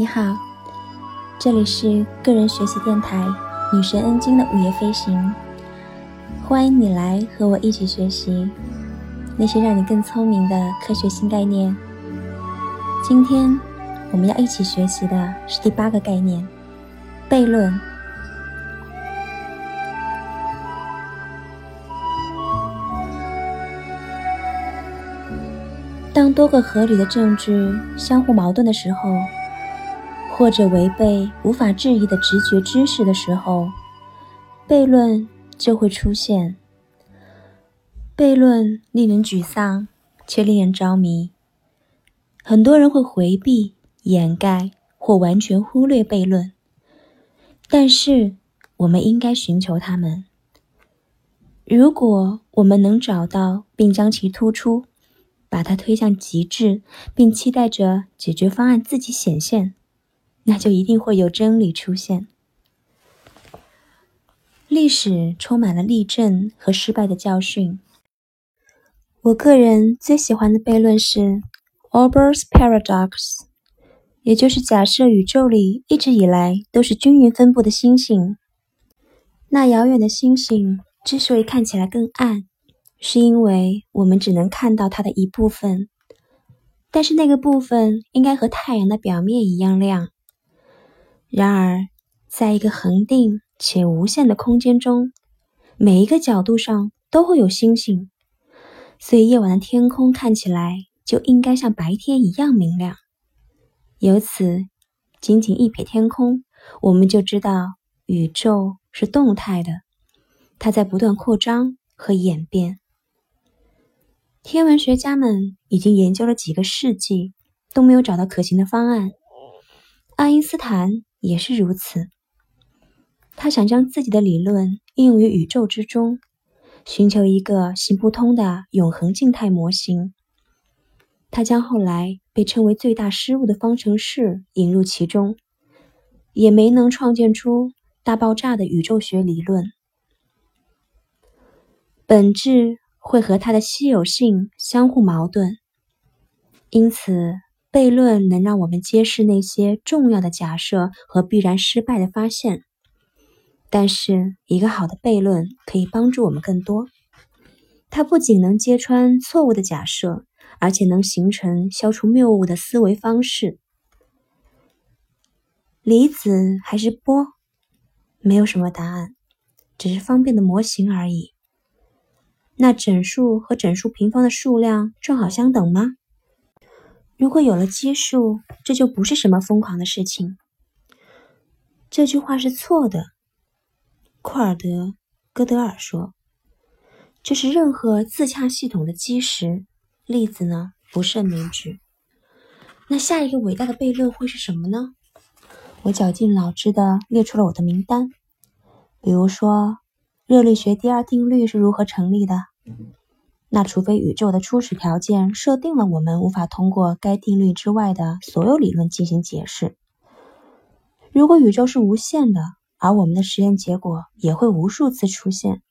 你好，这里是个人学习电台女神恩晶的午夜飞行，欢迎你来和我一起学习那些让你更聪明的科学新概念。今天我们要一起学习的是第八个概念——悖论。当多个合理的证据相互矛盾的时候，或者违背无法质疑的直觉知识的时候，悖论就会出现。悖论令人沮丧，却令人着迷。很多人会回避、掩盖或完全忽略悖论，但是我们应该寻求它们。如果我们能找到并将其突出，把它推向极致，并期待着解决方案自己显现，那就一定会有真理出现。历史充满了例证和失败的教训。我个人最喜欢的悖论是 Olbers paradox，也就是假设宇宙里一直以来都是均匀分布的星星。那遥远的星星之所以看起来更暗。是因为我们只能看到它的一部分，但是那个部分应该和太阳的表面一样亮。然而，在一个恒定且无限的空间中，每一个角度上都会有星星，所以夜晚的天空看起来就应该像白天一样明亮。由此，仅仅一瞥天空，我们就知道宇宙是动态的，它在不断扩张和演变。天文学家们已经研究了几个世纪，都没有找到可行的方案。爱因斯坦也是如此。他想将自己的理论应用于宇宙之中，寻求一个行不通的永恒静态模型。他将后来被称为最大失误的方程式引入其中，也没能创建出大爆炸的宇宙学理论。本质。会和它的稀有性相互矛盾，因此悖论能让我们揭示那些重要的假设和必然失败的发现。但是，一个好的悖论可以帮助我们更多。它不仅能揭穿错误的假设，而且能形成消除谬误的思维方式。离子还是波？没有什么答案，只是方便的模型而已。那整数和整数平方的数量正好相等吗？如果有了奇数，这就不是什么疯狂的事情。这句话是错的。库尔德·戈德尔说：“这是任何自洽系统的基石。例子呢，不胜枚举。”那下一个伟大的悖论会是什么呢？我绞尽脑汁地列出了我的名单，比如说。热力学第二定律是如何成立的？那除非宇宙的初始条件设定了我们无法通过该定律之外的所有理论进行解释。如果宇宙是无限的，而我们的实验结果也会无数次出现，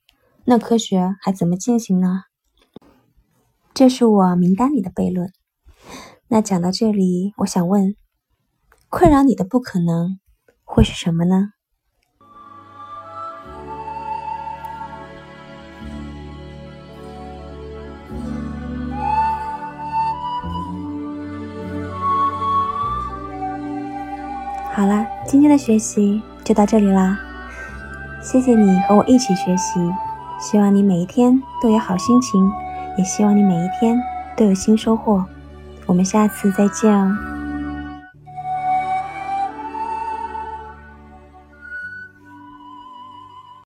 那科学还怎么进行呢？这是我名单里的悖论。那讲到这里，我想问：困扰你的不可能会是什么呢？好啦，今天的学习就到这里啦。谢谢你和我一起学习，希望你每一天都有好心情，也希望你每一天都有新收获。我们下次再见哦。